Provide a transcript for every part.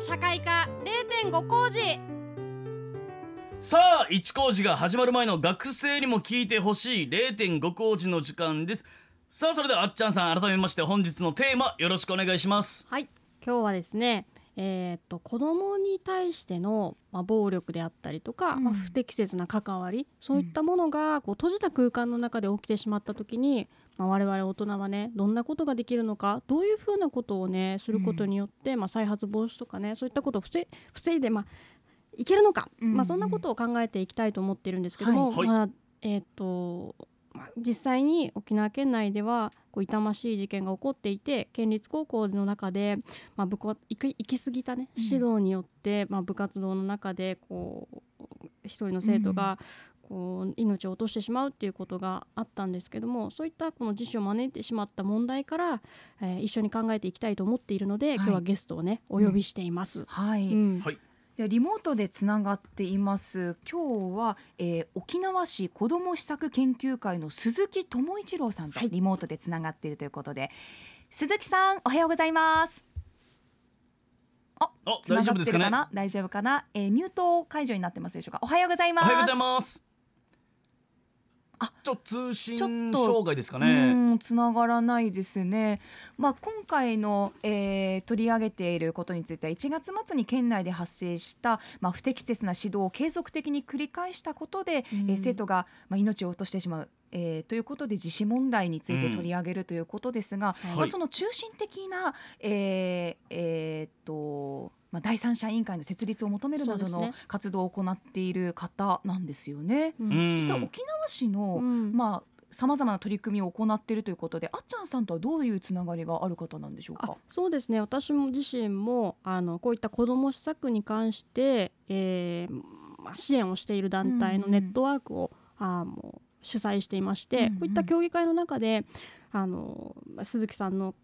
社会科0.5工事。さあ一工事が始まる前の学生にも聞いてほしい0.5工事の時間です。さあそれではあっちゃんさん改めまして本日のテーマよろしくお願いします。はい。今日はですねえー、っと子供に対しての、まあ、暴力であったりとか、うん。まあ、不適切な関わりそういったものがこう閉じた空間の中で起きてしまった時に、まあ、我々大人はねどんなことができるのかどういうふうなことをねすることによって、まあ、再発防止とかねそういったことを防い防いで、まあ、いけるのか、うんまあ、そんなことを考えていきたいと思ってるんですけども、はい。はいまあえーっとまあ実際に沖縄県内ではこう痛ましい事件が起こっていて県立高校の中で、まあ、部行き行き過ぎたねうん。指導によって、まあ、部活動の中でこう一人の生徒がこう命を落としてしまうっていうことがあったんですけどもそういったこの自死を招いてしまった問題から、えー一緒に考えていきたいと思っているので、今日はゲストをねお呼びしています。はい、うん。はい。でリモートでつながっています。今日は、えー沖縄市子ども施策研究会の鈴木智一郎さんとはい。リモートでつながっているということで、鈴木さんおはようございます。ああつながってるか大丈夫ですかね？な大丈夫かな、えーミュート解除になってますでしょうか？おはようございますおはようございますあちょっと通信障害ですかうねんつながらないですね、まあ、今回の、えー取り上げていることについては1月末に県内で発生した、まあ、不適切な指導を継続的に繰り返したことで、うん。えー生徒が、まあ、命を落としてしまう。えーということで自死問題についてうん取り上げるということですが、はいまあ、その中心的な、えーえーっとまあ、第三者委員会の設立を求めるなどの活動を行っている方なんですよね。ううん。ん実は沖縄市の、うん。まあさまざまな取り組みを行っているということであっちゃんさんとはどういうつながりがある方なんでしょうあか。そうですね。私も自身もあのこういった子ども施策に関して、えーまあ、支援をしている団体のネットワークを、あもう主催していまして、うんうん。こういった協議会の中であのまあ鈴木さんの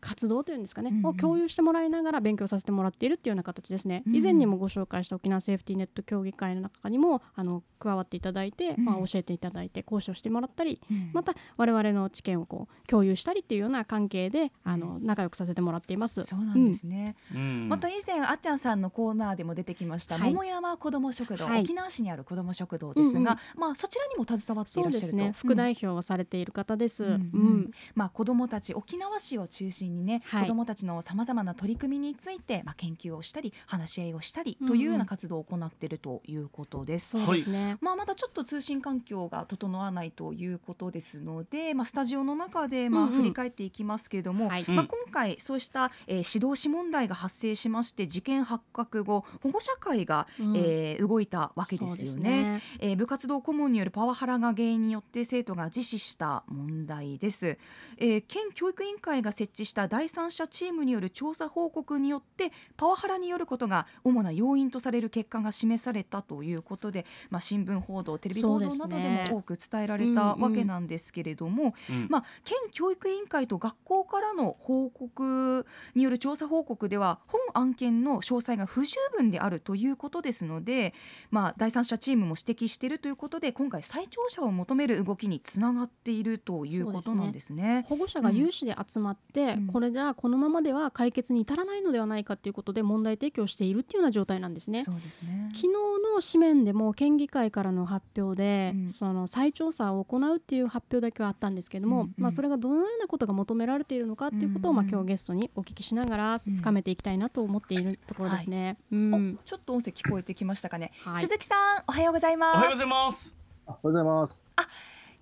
活動というんですかね、うんうん。を共有してもらいながら勉強させてもらっているっていうような形ですね、うん以前にもご紹介した沖縄セーフティーネット協議会の中にもあの加わっていただいて、うんまあ、教えていただいて講師をしてもらったりうん。また我々の知見をこう共有したりっていうような関係であの仲良くさせてもらっています。そうなんですね、うん。また以前あっちゃんさんのコーナーでも出てきました、はい。桃山子ども食堂、はい。沖縄市にある子ども食堂ですが、うんうん。まあそちらにも携わっていらっしゃると。そうですね。副代表をされている方です。うんうんうん。まあ、子どもたち沖縄市を中心にね、はい。子どもたちのさまざまな取り組みについて、まあ、研究をしたり話し合いをしたりというような活動を行っているということです。そうですね。まあ、まだちょっと通信環境が整わないということですので、まあ、スタジオの中でまあ振り返っていきますけれども、はい。ま今回そうした、えー指導死問題が発生しまして事件発覚後保護者会が、うん。えー動いたわけですよそうね。えー部活動顧問によるパワハラが原因によって生徒が自死した問題です、えー県教育委員会が設置した第三者チームによる調査報告によってパワハラによることが主な要因とされる結果が示されたということで、まあ、新聞報道テレビ報道などでも多く伝えられたわけなんですけれども、うん。まあ、県教育委員会と学校からの報告による調査報告では本案件の詳細が不十分であるということですので、まあ、第三者チームも指摘しているということで今回再調査を求める動きにつながっているということなんですね。保護者が有志で集まって、うんこれじゃあこのままでは解決に至らないのではないかということで問題提起をしているっていうような状態なんですね。そうですね。昨日の紙面でも県議会からの発表で、うん。その再調査を行うっていう発表だけはあったんですけども、うんうん。まあ、それがどのようなことが求められているのかっていうことを、うんうん。まあ、今日ゲストにお聞きしながら深めていきたいなと思っているところですね。うん。おちょっと音声聞こえてきましたかね、はい。鈴木さんおはようございます。おはようございます。おはようございます。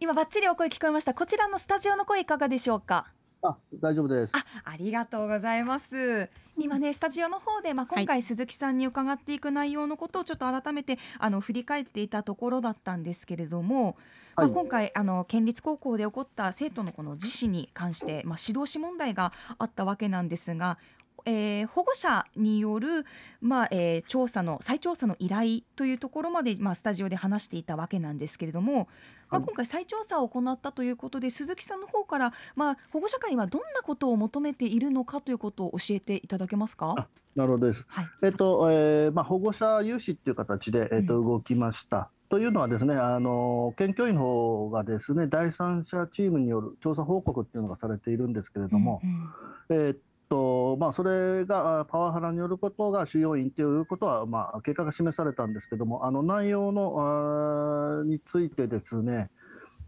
今バッチリお声聞こえました。こちらのスタジオの声いかがでしょうか？あ、大丈夫です。あ、ありがとうございます。今ねスタジオの方で、まあ、今回鈴木さんに伺っていく内容のことをちょっと改めてあの振り返っていたところだったんですけれども、はいまあ、今回あの県立高校で起こった生徒のこの自死に関して、まあ、指導死問題があったわけなんですが。えー保護者による、まあえー調査の再調査の依頼というところまで、まあ、スタジオで話していたわけなんですけれども、まあ、はい今回再調査を行ったということで鈴木さんの方から、まあ、保護者会にはどんなことを求めているのかということを教えていただけますか？あ。なるほどです。はいえっと、えーまあ、保護者有志っていう形で、えっと、う動きました。というのはですね、あの県教委の方がですね、第三者チームによる調査報告っていうのがされているんですけれども、うんうんえーっとまあ、それがあパワハラによることが主要因ということは、まあ、結果が示されたんですけども、あの内容のあについてですね、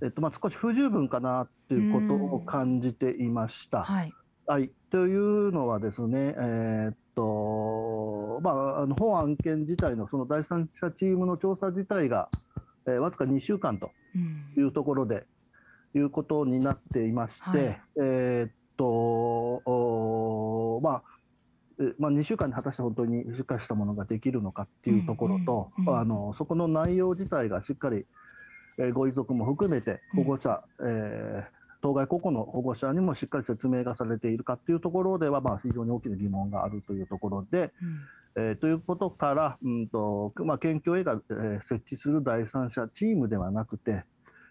えっとまあ、少し不十分かなということを感じていました。はい。はい、というのはですね、えーっとまあ、あの本案件自体のその第三者チームの調査自体が、えーわずか2週間とうんいうところで、いうことになっていまして、はいえーっとまあえまあ、2週間に果たして本当にしっかりしたものができるのかっていうところと、うんうんうんあのそこの内容自体がしっかり、えーご遺族も含めて保護者、えー当該個々の保護者にもしっかり説明がされているかっていうところでは、まあ、非常に大きな疑問があるというところで、うん。えーということから、うんとまあ、県教委が、えー設置する第三者チームではなくて、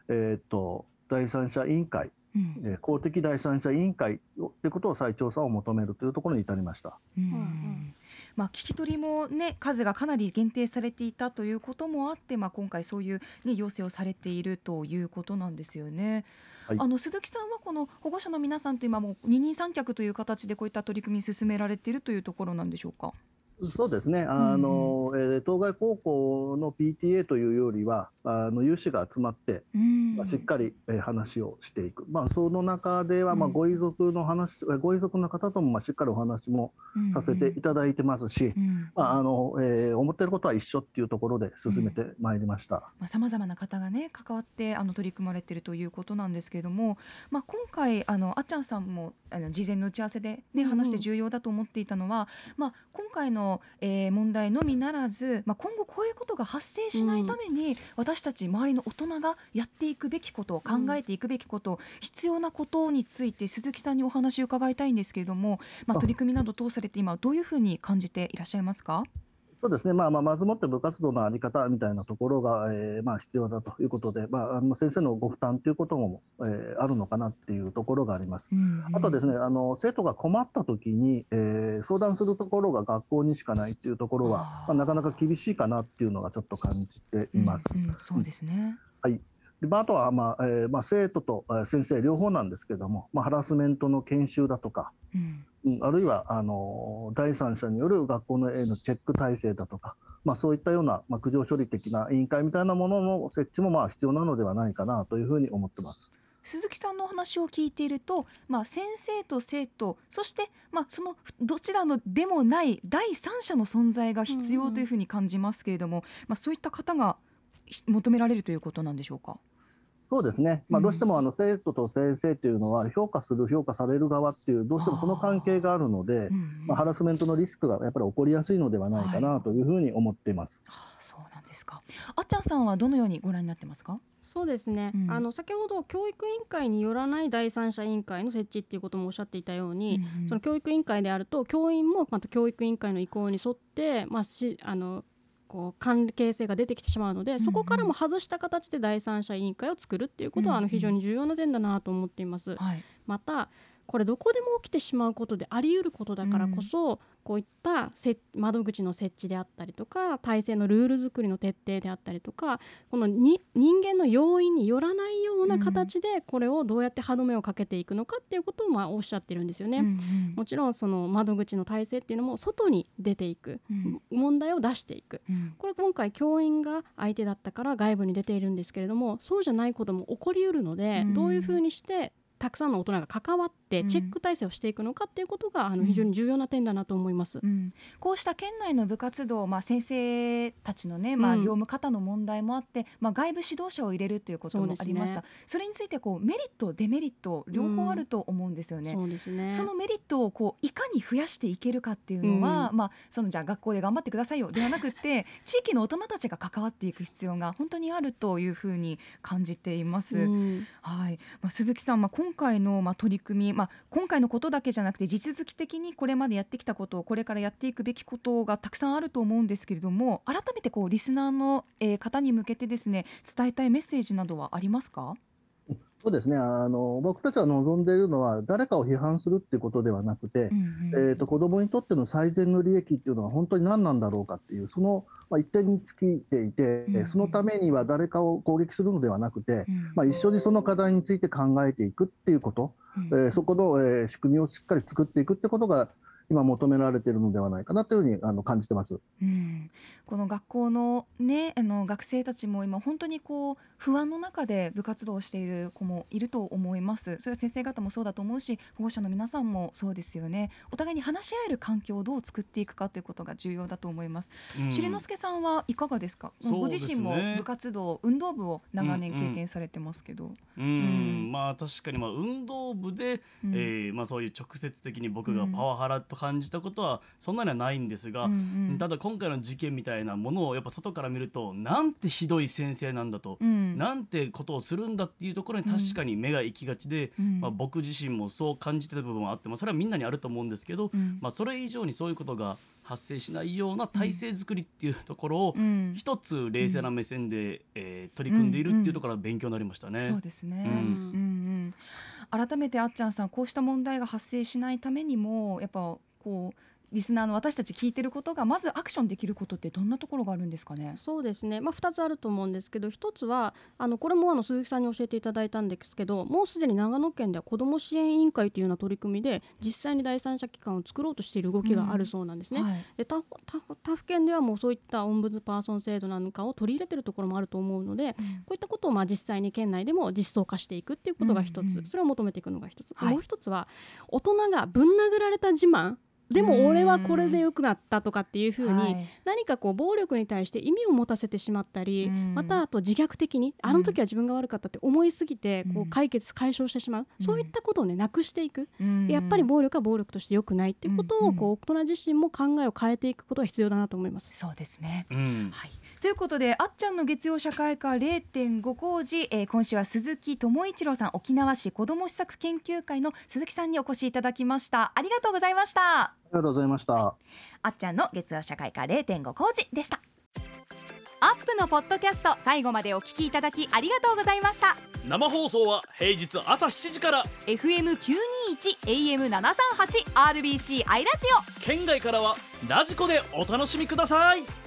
えー、と第三者委員会、う公的第三者委員会をということを再調査を求めるというところに至りました。うんんまあ、聞き取りも、ね、数がかなり限定されていたということもあって、まあ、今回そういう、ね、要請をされているということなんですよね。はいあの鈴木さんはこの保護者の皆さんと今もう二人三脚という形でこういった取り組み進められているというところなんでしょうか？そうですね、あのえー当該高校の PTA というよりは、あの有志が集まって、うん。まあしっかり、えー話をしていく、まあ、その中では、まあ、うんご遺族の話、えーご遺族の方とも、まあ、しっかりお話もさせていただいてますし、うん。まああのえー思っていることは一緒っていうところで進めてまいりました。まあ、様々な方がね関わってあの取り組まれているということなんですけれども、まあ、今回あのあっちゃんさんもあの事前の打ち合わせで、ね、うんうん。話して重要だと思っていたのは、まあ、今回の、えー問題のみならず、まあ、今後こういうことが発生しないために、私たち周りの大人がやっていくべきこと考えていくべきこと、必要なことについて鈴木さんにお話を伺いたいんですけれども、まあ、あ。取り組みなど通されて今どういうふうに感じていらっしゃいますか？そうですね、まあまあ、まずもって部活動の在り方みたいなところが、えーまあ、必要だということで、まあ、あの先生のご負担ということも、えーあるのかなっていうところがあります。あとですね、あの生徒が困ったときに、えー相談するところが学校にしかないっていうところは、まあ、なかなか厳しいかなっていうのがちょっと感じています。うんうんそうですね。でまあ、あとは、まあえーまあ、生徒とえー先生両方なんですけども、まあ、ハラスメントの研修だとか、うんうんあるいはあの第三者による学校のへのチェック体制だとか、まあ、そういったような、まあ、苦情処理的な委員会みたいなものの設置もまあ必要なのではないかなというふうに思ってます。鈴木さんのお話を聞いていると、まあ、先生と生徒そして、まあ、そのどちらのでもない第三者の存在が必要というふうに感じますけれども、まあ、そういった方がひ求められるということなんでしょうか？そうですね、まあ、うんどうしてもあの生徒と先生というのは評価する、評価される側っていう、どうしてもその関係があるのでう、んまあ、ハラスメントのリスクがやっぱり起こりやすいのではないかなというふうに思っています。はあそうなんですか。あっちゃんさんはどのようにご覧になってますか？そうですね、うん。あの先ほど教育委員会によらない第三者委員会の設置っていうこともおっしゃっていたように、うんうん。その教育委員会であると教員もまた教育委員会の意向に沿って、まあ、しあのこう関係性が出てきてしまうので、そこからも外した形で第三者委員会を作るっていうことは、あの非常に重要な点だなと思っています。はい。またこれどこでも起きてしまうことであり得ることだからこそ、こういったせ窓口の設置であったりとか体制のルール作りの徹底であったりとかこのに人間の要因によらないような形でこれをどうやって歯止めをかけていくのかっていうことをまあおっしゃってるんですよね。うんうん。もちろんその窓口の体制っていうのも外に出ていくうん。問題を出していく。うん。これ今回教員が相手だったから外部に出ているんですけれどもそうじゃないことも起こりうるので、うん。どういうふうにしてたくさんの大人が関わってうん。チェック体制をしていくのかっていうことがあうん。の非常に重要な点だなと思います。うん、こうした県内の部活動、まあ、先生たちのね、まあ、うん業務方の問題もあって、まあ、外部指導者を入れるということもありました。そ,、れについてこうメリットデメリット両方あると思うんですよね。そうですね。そのメリットをこういかに増やしていけるかっていうのは、まあ、そのじゃあ学校で頑張ってくださいよではなくて 地域の大人たちが関わっていく必要が本当にあるというふうに感じています。うん。はい、まあ、鈴木さん、まあ、今回のまあ取り組み、まあ、今回のことだけじゃなくて地続き的にこれまでやってきたことをこれからやっていくべきことがたくさんあると思うんですけれども改めてこうリスナーの、方に向けてですね伝えたいメッセージなどはありますか、そうですね。あの僕たちは望んでいるのは誰かを批判するっていうことではなくて、うんうん、えーと、子どもにとっての最善の利益っていうのは本当に何なんだろうかっていうその、まあ、一点に尽きていて、うんうん、そのためには誰かを攻撃するのではなくて、うん、まあ、一緒にその課題について考えていくっていうこと、うん、えー、そこの、えー、仕組みをしっかり作っていくってことが今求められているのではないかなというふうにあの感じてます、うん、この学校の,、ね、あの学生たちも今本当にこう不安の中で部活動をしている子もいると思います。それは先生方もそうだと思うし保護者の皆さんもそうですよね。お互いに話し合える環境をどう作っていくかということが重要だと思います。しりのすけさんはいかがですか、ね、ご自身も部活動運動部を長年経験されてますけど、うん、うん、まあ確かにまあ運動部で、うん、えー、まあそういう直接的に僕がパワハラと感じたことはそんなにはないんですが、うんうん、ただ今回の事件みたいなものをやっぱ外から見るとなんてひどい先生なんだと、うん、なんてことをするんだっていうところに確かに目が行きがちで、うん、まあ、僕自身もそう感じてた部分はあって、まあ、それはみんなにあると思うんですけど、うん、まあ、それ以上にそういうことが発生しないような体制づくりっていうところを一つ冷静な目線で、えー、取り組んでいるっていうところは勉強になりましたね。そうですね、うん。うんうん、改めてあっちゃんさんこうした問題が発生しないためにもやっぱこうリスナーの私たち聞いてることがまずアクションできることってどんなところがあるんですかね？そうですね。まあ二つあると思うんですけど、一つはあのこれもあの鈴木さんに教えていただいたんですけど、もうすでに長野県では子ども支援委員会というような取り組みで実際に第三者機関を作ろうとしている動きがあるそうなんですね。うんはい、で他他府県ではもうそういったオンブズパーソン制度なんかを取り入れてるところもあると思うので、うん、こういったことをまあ実際に県内でも実装化していくっていうことが一つ、うんうん、それを求めていくのが一つ、はい、もう一つは大人がぶん殴られた自慢でも俺はこれで良くなったとかっていうふうに何かこう暴力に対して意味を持たせてしまったりまたあと自虐的にあの時は自分が悪かったって思いすぎてこう解決解消してしまう。そういったことをねなくしていく。やっぱり暴力は暴力として良くないっていうことをこう大人自身も考えを変えていくことが必要だなと思います。そうですね、はいということであっちゃんの月曜社会科0.5工事、えー、今週は鈴木智一郎さん沖縄市子ども施策研究会の鈴木さんにお越しいただきました。ありがとうございました。ありがとうございました。あっちゃんの月曜社会科0.5工事でした。アップのポッドキャスト最後までお聞きいただきありがとうございました。生放送は平日朝7時から。FM921 AM738 RBC アイラジオ。県外からはラジコでお楽しみください